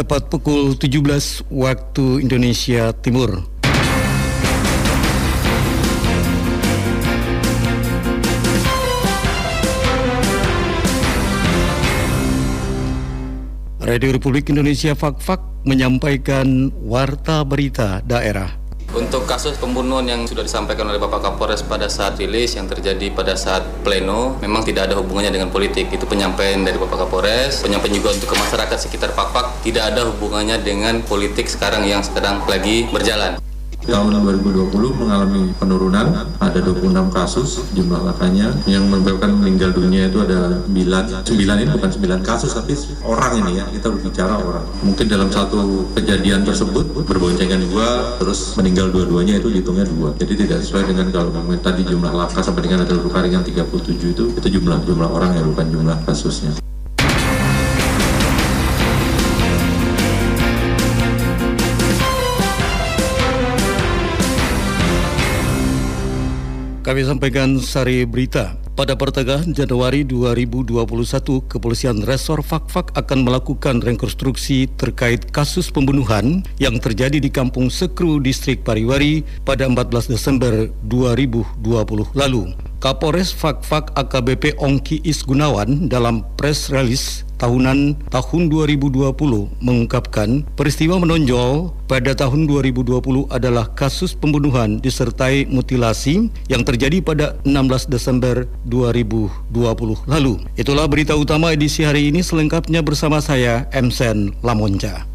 tepat pukul 17 waktu Indonesia Timur. Radio Republik Indonesia Fak-Fak menyampaikan warta berita daerah. Untuk kasus pembunuhan yang sudah disampaikan oleh Bapak Kapolres pada saat rilis yang terjadi pada saat pleno memang tidak ada hubungannya dengan politik. Itu penyampaian dari Bapak Kapolres, penyampaian juga untuk masyarakat sekitar Pak-Pak tidak ada hubungannya dengan politik sekarang yang sedang lagi berjalan tahun 2020 mengalami penurunan, ada 26 kasus jumlah lakanya yang menyebabkan meninggal dunia itu ada 9, 9 ini bukan 9 kasus tapi orang ini ya, kita berbicara orang. Mungkin dalam satu kejadian tersebut berboncengan dua, terus meninggal dua-duanya itu hitungnya dua. Jadi tidak sesuai dengan kalau tadi jumlah laka sampai dengan ada luka ringan 37 itu, itu jumlah jumlah orang ya bukan jumlah kasusnya. Kami sampaikan sari berita. Pada pertengahan Januari 2021, Kepolisian Resor Fakfak akan melakukan rekonstruksi terkait kasus pembunuhan yang terjadi di Kampung Sekru, Distrik Pariwari pada 14 Desember 2020 lalu. Kapolres Fakfak AKBP Ongki Isgunawan dalam press release tahunan tahun 2020 mengungkapkan peristiwa menonjol pada tahun 2020 adalah kasus pembunuhan disertai mutilasi yang terjadi pada 16 Desember 2020 lalu. Itulah berita utama edisi hari ini selengkapnya bersama saya Emsen Lamonca.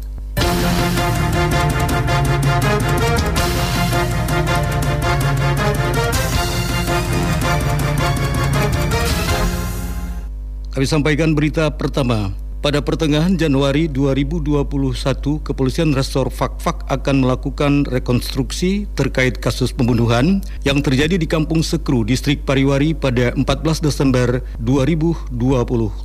Kami sampaikan berita pertama. Pada pertengahan Januari 2021, Kepolisian Resor Fakfak akan melakukan rekonstruksi terkait kasus pembunuhan yang terjadi di Kampung Sekru, Distrik Pariwari pada 14 Desember 2020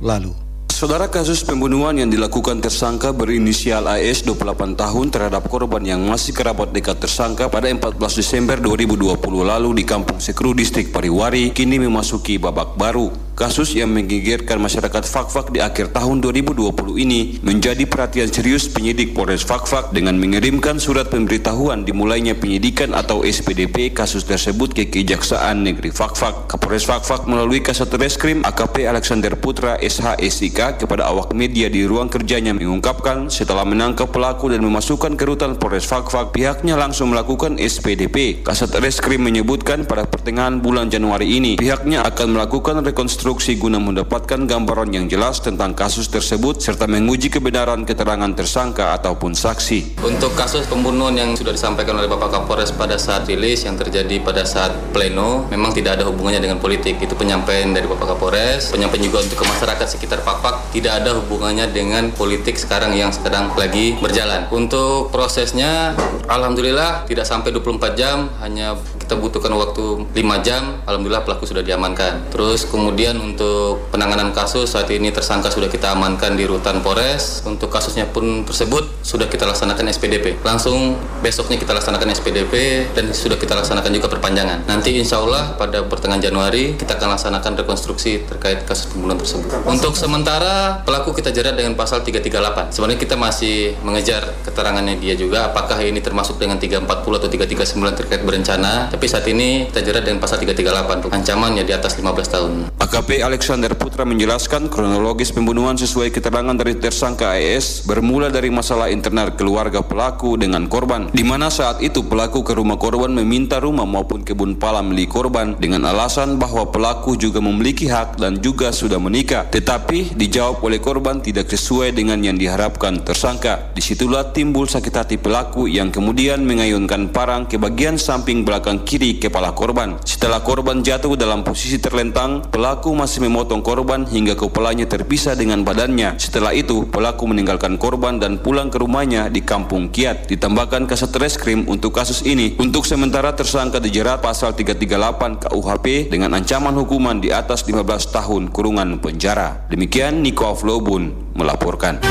lalu. Saudara kasus pembunuhan yang dilakukan tersangka berinisial AS 28 tahun terhadap korban yang masih kerabat dekat tersangka pada 14 Desember 2020 lalu di Kampung Sekru, Distrik Pariwari kini memasuki babak baru. Kasus yang menggegerkan masyarakat Fakfak di akhir tahun 2020 ini menjadi perhatian serius penyidik Polres Fakfak dengan mengirimkan surat pemberitahuan dimulainya penyidikan atau SPDP kasus tersebut ke Kejaksaan Negeri Fakfak. Kapolres Fakfak melalui Kasat Reskrim AKP Alexander Putra SHSIK kepada awak media di ruang kerjanya mengungkapkan setelah menangkap pelaku dan memasukkan ke rutan Polres Fakfak pihaknya langsung melakukan SPDP. Kasat Reskrim menyebutkan pada pertengahan bulan Januari ini pihaknya akan melakukan rekonstruksi rekonstruksi guna mendapatkan gambaran yang jelas tentang kasus tersebut serta menguji kebenaran keterangan tersangka ataupun saksi. Untuk kasus pembunuhan yang sudah disampaikan oleh Bapak Kapolres pada saat rilis yang terjadi pada saat pleno memang tidak ada hubungannya dengan politik. Itu penyampaian dari Bapak Kapolres, penyampaian juga untuk masyarakat sekitar Pakpak tidak ada hubungannya dengan politik sekarang yang sedang lagi berjalan. Untuk prosesnya alhamdulillah tidak sampai 24 jam, hanya kita butuhkan waktu 5 jam. Alhamdulillah pelaku sudah diamankan. Terus kemudian untuk penanganan kasus saat ini tersangka sudah kita amankan di rutan Polres. Untuk kasusnya pun tersebut sudah kita laksanakan SPDP. Langsung besoknya kita laksanakan SPDP dan sudah kita laksanakan juga perpanjangan. Nanti insya Allah pada pertengahan Januari kita akan laksanakan rekonstruksi terkait kasus pembunuhan tersebut. Untuk sementara pelaku kita jerat dengan pasal 338. Sebenarnya kita masih mengejar keterangannya dia juga apakah ini termasuk dengan 340 atau 339 terkait berencana. Saat ini kita jerat dengan pasal 338. Ancamannya di atas 15 tahun. AKP Alexander Putra menjelaskan kronologis pembunuhan sesuai keterangan dari tersangka AS bermula dari masalah internal keluarga pelaku dengan korban, di mana saat itu pelaku ke rumah korban meminta rumah maupun kebun pala milik korban dengan alasan bahwa pelaku juga memiliki hak dan juga sudah menikah, tetapi dijawab oleh korban tidak sesuai dengan yang diharapkan tersangka. Di situlah timbul sakit hati pelaku yang kemudian mengayunkan parang ke bagian samping belakang kiri kepala korban. Setelah korban jatuh dalam posisi terlentang, pelaku masih memotong korban hingga kepalanya terpisah dengan badannya. Setelah itu, pelaku meninggalkan korban dan pulang ke rumahnya di Kampung Kiat. Ditambahkan kasat reskrim untuk kasus ini. Untuk sementara tersangka dijerat pasal 338 KUHP dengan ancaman hukuman di atas 15 tahun kurungan penjara. Demikian Niko Aflobun melaporkan.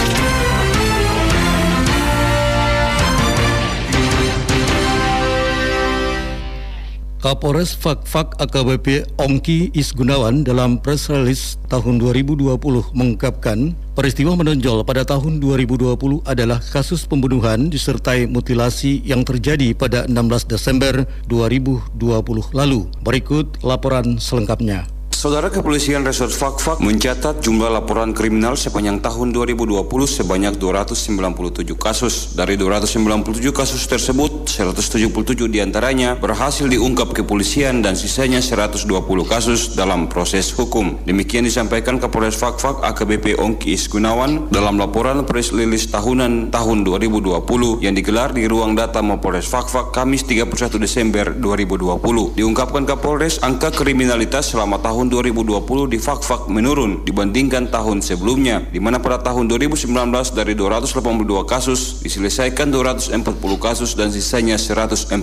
Kapolres Fakfak AKBP Ongki Isgunawan dalam press release tahun 2020 mengungkapkan peristiwa menonjol pada tahun 2020 adalah kasus pembunuhan disertai mutilasi yang terjadi pada 16 Desember 2020 lalu. Berikut laporan selengkapnya. Saudara Kepolisian Resort Fakfak mencatat jumlah laporan kriminal sepanjang tahun 2020 sebanyak 297 kasus. Dari 297 kasus tersebut, 177 di antaranya berhasil diungkap kepolisian dan sisanya 120 kasus dalam proses hukum. Demikian disampaikan Kapolres Fakfak AKBP Ongki Isgunawan dalam laporan press release tahunan tahun 2020 yang digelar di ruang data Mapolres Fakfak Kamis 31 Desember 2020. Diungkapkan Kapolres angka kriminalitas selama tahun 2020 di Fakfak menurun dibandingkan tahun sebelumnya, di mana pada tahun 2019 dari 282 kasus diselesaikan 240 kasus dan sisanya 141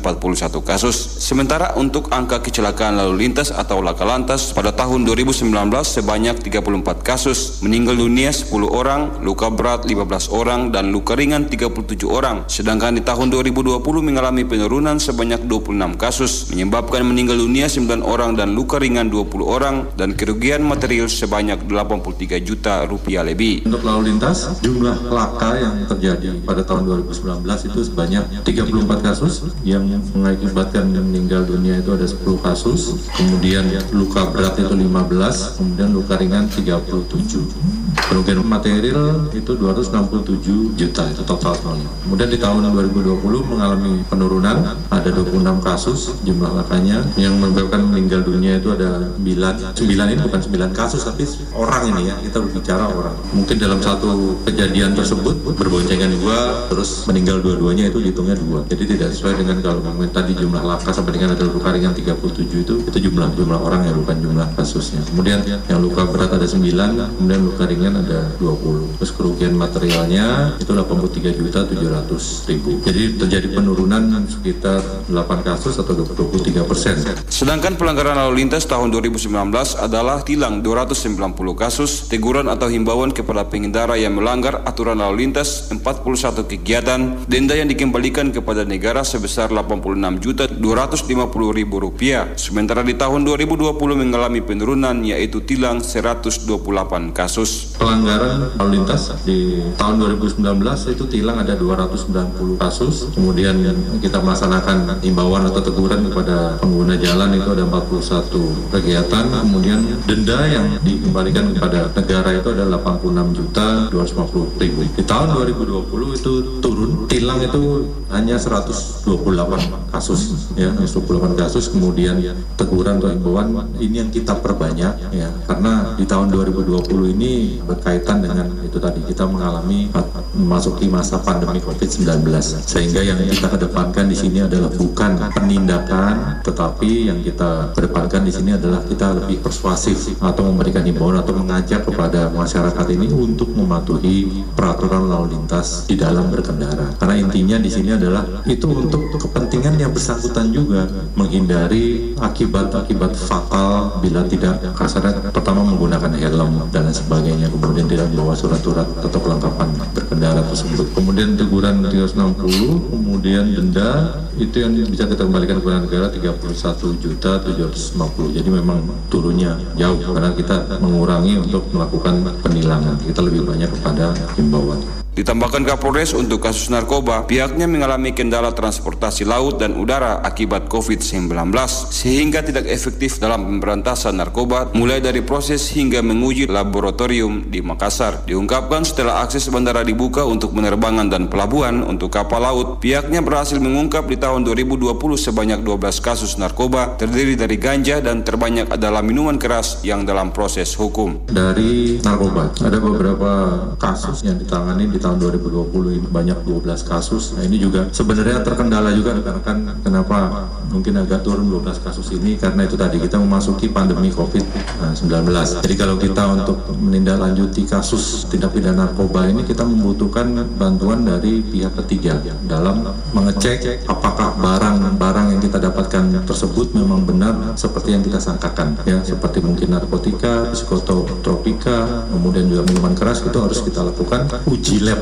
kasus. Sementara untuk angka kecelakaan lalu lintas atau laka lantas pada tahun 2019 sebanyak 34 kasus, meninggal dunia 10 orang, luka berat 15 orang, dan luka ringan 37 orang. Sedangkan di tahun 2020 mengalami penurunan sebanyak 26 kasus, menyebabkan meninggal dunia 9 orang dan luka ringan 20 orang, dan kerugian material sebanyak 83 juta rupiah lebih. Untuk lalu lintas, jumlah laka yang terjadi pada tahun 2019 itu sebanyak 34 kasus yang mengakibatkan meninggal dunia itu ada 10 kasus, kemudian luka berat itu 15, kemudian luka ringan 37. Kerugian material itu 267 juta itu total totalnya. Kemudian di tahun 2020 mengalami penurunan, ada 26 kasus jumlah lakanya yang menyebabkan meninggal dunia itu ada 9. 9 ini bukan 9 kasus tapi orang ini ya, kita berbicara orang. Mungkin dalam satu kejadian tersebut berboncengan dua terus meninggal dua-duanya itu hitungnya dua. Jadi tidak sesuai dengan kalau tadi jumlah laka sampai dengan ada luka ringan 37 itu itu jumlah jumlah orang ya bukan jumlah kasusnya. Kemudian yang luka berat ada 9, kemudian luka ringan ada 20. Terus kerugian materialnya itu 83 juta 700 ribu. Jadi terjadi penurunan sekitar 8 kasus atau 23 persen. Sedangkan pelanggaran lalu lintas tahun 2019 adalah tilang 290 kasus, teguran atau himbauan kepada pengendara yang melanggar aturan lalu lintas 41 kegiatan, denda yang dikembalikan kepada negara sebesar 86 juta 250 ribu rupiah. Sementara di tahun 2020 mengalami penurunan yaitu tilang 128 kasus. Pelanggaran lalu lintas di tahun 2019 itu tilang ada 290 kasus. Kemudian kita melaksanakan imbauan atau teguran kepada pengguna jalan itu ada 41 kegiatan kemudian denda yang dikembalikan kepada negara itu ada 86 juta 250 ribu. Di tahun 2020 itu turun tilang itu hanya 128 kasus ya 128 kasus. Kemudian teguran atau imbauan ini yang kita perbanyak ya karena di tahun 2020 ini berkaitan dengan itu tadi kita mengalami memasuki masa pandemi COVID-19 sehingga yang kita kedepankan di sini adalah bukan penindakan tetapi yang kita kedepankan di sini adalah kita lebih persuasif atau memberikan himbauan atau mengajak kepada masyarakat ini untuk mematuhi peraturan lalu lintas di dalam berkendara karena intinya di sini adalah itu untuk kepentingan yang bersangkutan juga menghindari akibat-akibat fatal bila tidak kasarnya pertama menggunakan helm dan lain sebagainya kemudian tidak membawa surat-surat atau kelengkapan berkendara tersebut. Kemudian teguran 360, kemudian denda itu yang bisa kita kembalikan kepada negara 31 juta 750. Jadi memang turunnya jauh karena kita mengurangi untuk melakukan penilangan. Kita lebih banyak kepada himbauan. Ditambahkan Kapolres untuk kasus narkoba, pihaknya mengalami kendala transportasi laut dan udara akibat COVID-19 sehingga tidak efektif dalam pemberantasan narkoba mulai dari proses hingga menguji laboratorium di Makassar. Diungkapkan setelah akses bandara dibuka untuk penerbangan dan pelabuhan untuk kapal laut, pihaknya berhasil mengungkap di tahun 2020 sebanyak 12 kasus narkoba terdiri dari ganja dan terbanyak adalah minuman keras yang dalam proses hukum. Dari narkoba, ada beberapa kasus yang ditangani di tahun 2020 ini banyak 12 kasus. Nah ini juga sebenarnya terkendala juga rekan-rekan kenapa mungkin agak turun 12 kasus ini karena itu tadi kita memasuki pandemi COVID-19. Jadi kalau kita untuk menindaklanjuti kasus tindak pidana narkoba ini kita membutuhkan bantuan dari pihak ketiga dalam mengecek apakah barang-barang yang kita dapatkan tersebut memang benar seperti yang kita sangkakan ya seperti mungkin narkotika, psikotropika, kemudian juga minuman keras itu harus kita lakukan uji lab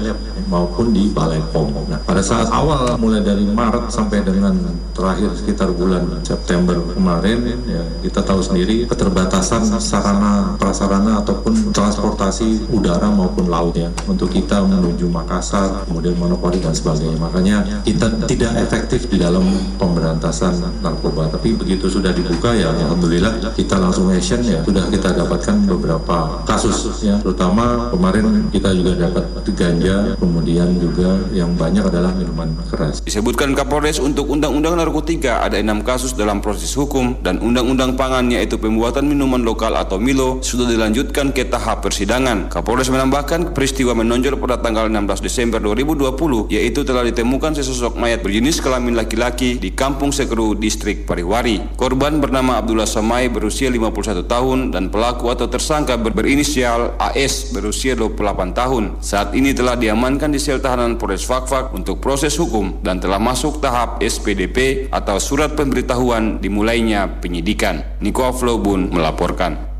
maupun di Balai POM. Nah, pada saat awal mulai dari Maret sampai dengan terakhir sekitar bulan September kemarin ya kita tahu sendiri keterbatasan sarana prasarana ataupun transportasi udara maupun laut ya untuk kita menuju Makassar, kemudian Manokwari dan sebagainya. Makanya kita tidak efektif di dalam pemberantasan narkoba. Tapi begitu sudah dibuka ya alhamdulillah kita langsung action ya sudah kita dapatkan beberapa kasus ya terutama kemarin kita juga dapat ganja kemudian juga yang banyak adalah minuman keras. Disebutkan Kapolres untuk Undang-Undang Narkotika ada enam kasus dalam proses hukum dan Undang-Undang Pangan yaitu pembuatan minuman lokal atau Milo sudah dilanjutkan ke tahap persidangan. Kapolres menambahkan peristiwa menonjol pada tanggal 16 Desember 2020 yaitu telah ditemukan sesosok mayat berjenis kelamin laki-laki di Kampung Sekeru, Distrik Pariwari. Korban bernama Abdullah Samai berusia 51 tahun dan pelaku atau tersangka ber berinisial AS berusia 28 tahun. Saat ini telah diamankan di sel tahanan Polres Fakfak untuk proses hukum dan telah masuk tahap SPDP atau surat pemberitahuan dimulainya penyidikan. Niko Aflobun melaporkan.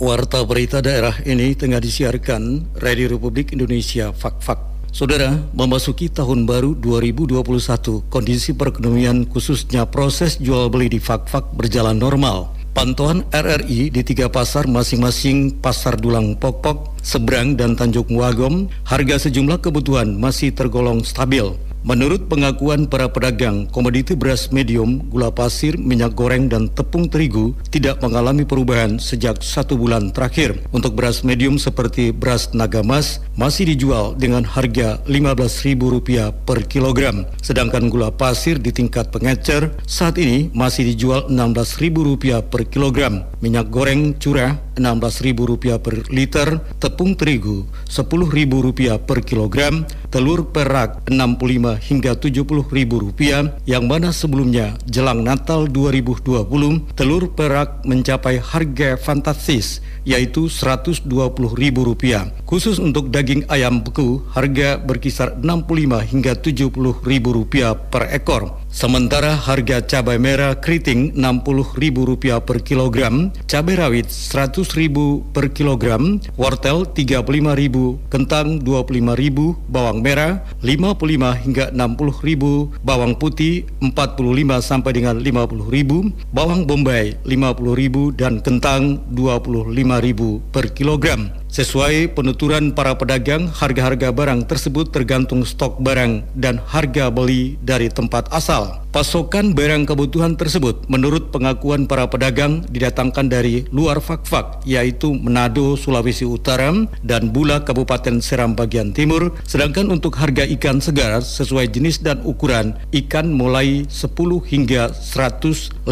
Warta berita daerah ini tengah disiarkan Radio Republik Indonesia Fak-Fak. Saudara, memasuki tahun baru 2021, kondisi perekonomian khususnya proses jual beli di Fak-Fak berjalan normal. Pantauan RRI di tiga pasar masing-masing Pasar Dulang Pokpok, Seberang dan Tanjung Wagom, harga sejumlah kebutuhan masih tergolong stabil. Menurut pengakuan para pedagang, komoditi beras medium, gula pasir, minyak goreng, dan tepung terigu tidak mengalami perubahan sejak satu bulan terakhir. Untuk beras medium seperti beras Nagamas masih dijual dengan harga Rp15.000 per kilogram. Sedangkan gula pasir di tingkat pengecer saat ini masih dijual Rp16.000 per kilogram. Minyak goreng curah Rp16.000 per liter, tepung terigu Rp10.000 per kilogram, telur perak 65 hingga Rp70.000 yang mana sebelumnya jelang Natal 2020 telur perak mencapai harga fantastis yaitu Rp120.000. Khusus untuk daging ayam beku harga berkisar Rp65 hingga Rp70.000 per ekor. Sementara harga cabai merah keriting Rp60.000 per kilogram, cabai rawit Rp100.000 per kilogram, wortel Rp35.000, kentang Rp25.000, bawang merah Rp55 hingga Rp60.000, bawang putih Rp45 sampai dengan Rp50.000, bawang bombay Rp50.000 dan kentang Rp25.000 per kilogram. Sesuai penuturan para pedagang, harga-harga barang tersebut tergantung stok barang dan harga beli dari tempat asal. Pasokan barang kebutuhan tersebut menurut pengakuan para pedagang didatangkan dari luar Fakfak yaitu Manado, Sulawesi Utara dan Bula Kabupaten Seram bagian timur sedangkan untuk harga ikan segar sesuai jenis dan ukuran ikan mulai 10 hingga 150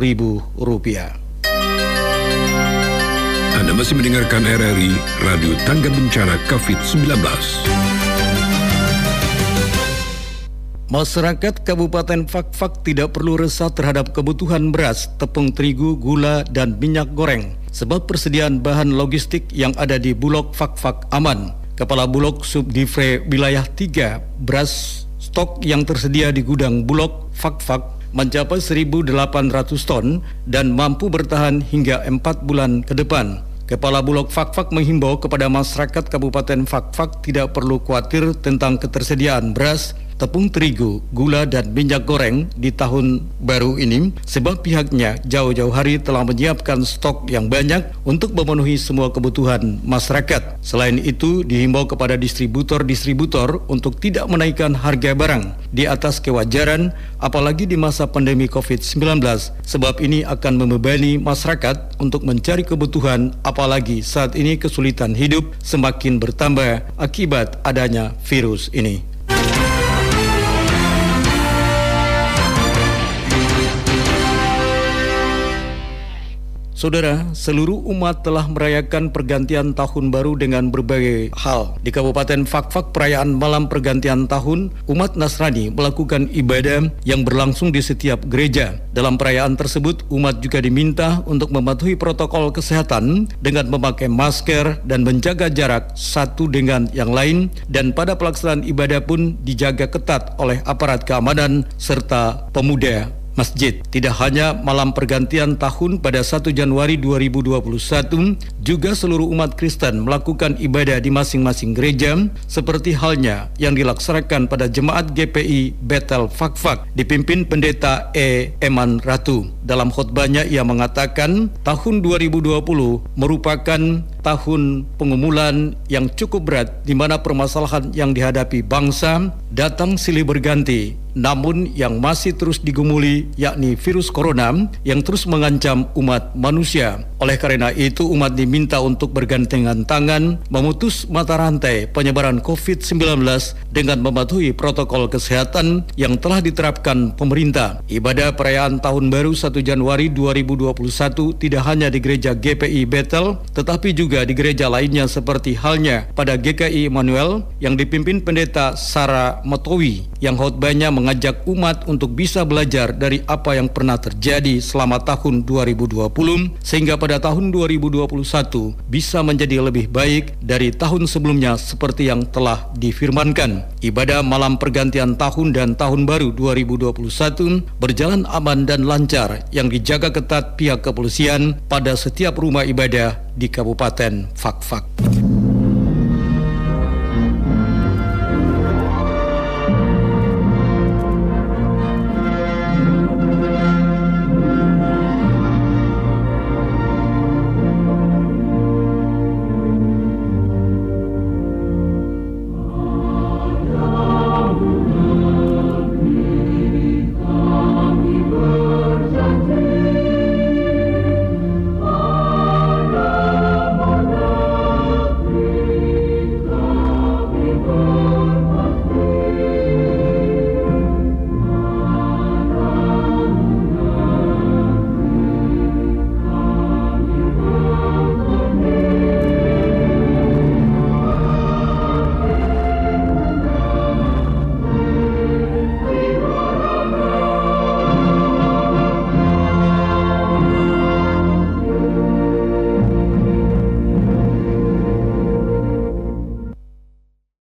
ribu rupiah. Anda masih mendengarkan RRI Radio Tangga Bencana COVID-19. Masyarakat Kabupaten Fakfak tidak perlu resah terhadap kebutuhan beras, tepung terigu, gula, dan minyak goreng sebab persediaan bahan logistik yang ada di Bulog Fakfak aman. Kepala Bulog Subdivre Wilayah 3, beras stok yang tersedia di gudang Bulog Fakfak mencapai 1.800 ton dan mampu bertahan hingga 4 bulan ke depan. Kepala Bulog Fakfak menghimbau kepada masyarakat Kabupaten Fakfak tidak perlu khawatir tentang ketersediaan beras, tepung terigu, gula dan minyak goreng di tahun baru ini sebab pihaknya jauh-jauh hari telah menyiapkan stok yang banyak untuk memenuhi semua kebutuhan masyarakat. Selain itu, dihimbau kepada distributor-distributor untuk tidak menaikkan harga barang di atas kewajaran apalagi di masa pandemi COVID-19 sebab ini akan membebani masyarakat untuk mencari kebutuhan apalagi saat ini kesulitan hidup semakin bertambah akibat adanya virus ini. Saudara, seluruh umat telah merayakan pergantian tahun baru dengan berbagai hal. Di Kabupaten Fakfak perayaan malam pergantian tahun, umat Nasrani melakukan ibadah yang berlangsung di setiap gereja. Dalam perayaan tersebut, umat juga diminta untuk mematuhi protokol kesehatan dengan memakai masker dan menjaga jarak satu dengan yang lain dan pada pelaksanaan ibadah pun dijaga ketat oleh aparat keamanan serta pemuda masjid. Tidak hanya malam pergantian tahun pada 1 Januari 2021, juga seluruh umat Kristen melakukan ibadah di masing-masing gereja seperti halnya yang dilaksanakan pada jemaat GPI Betel Fakfak dipimpin pendeta E. Eman Ratu. Dalam khutbahnya ia mengatakan tahun 2020 merupakan tahun pengumulan yang cukup berat di mana permasalahan yang dihadapi bangsa datang silih berganti namun yang masih terus digumuli yakni virus corona yang terus mengancam umat manusia. Oleh karena itu umat diminta untuk bergandengan tangan memutus mata rantai penyebaran COVID-19 dengan mematuhi protokol kesehatan yang telah diterapkan pemerintah. Ibadah perayaan Tahun Baru 1 Januari 2021 tidak hanya di gereja GPI Betel tetapi juga di gereja lainnya seperti halnya pada GKI Manuel yang dipimpin pendeta Sarah Motowi yang khotbahnya mengajak umat untuk bisa belajar dari apa yang pernah terjadi selama tahun 2020 sehingga pada tahun 2021 bisa menjadi lebih baik dari tahun sebelumnya seperti yang telah difirmankan. Ibadah malam pergantian tahun dan tahun baru 2021 berjalan aman dan lancar yang dijaga ketat pihak kepolisian pada setiap rumah ibadah di Kabupaten Fakfak. -Fak.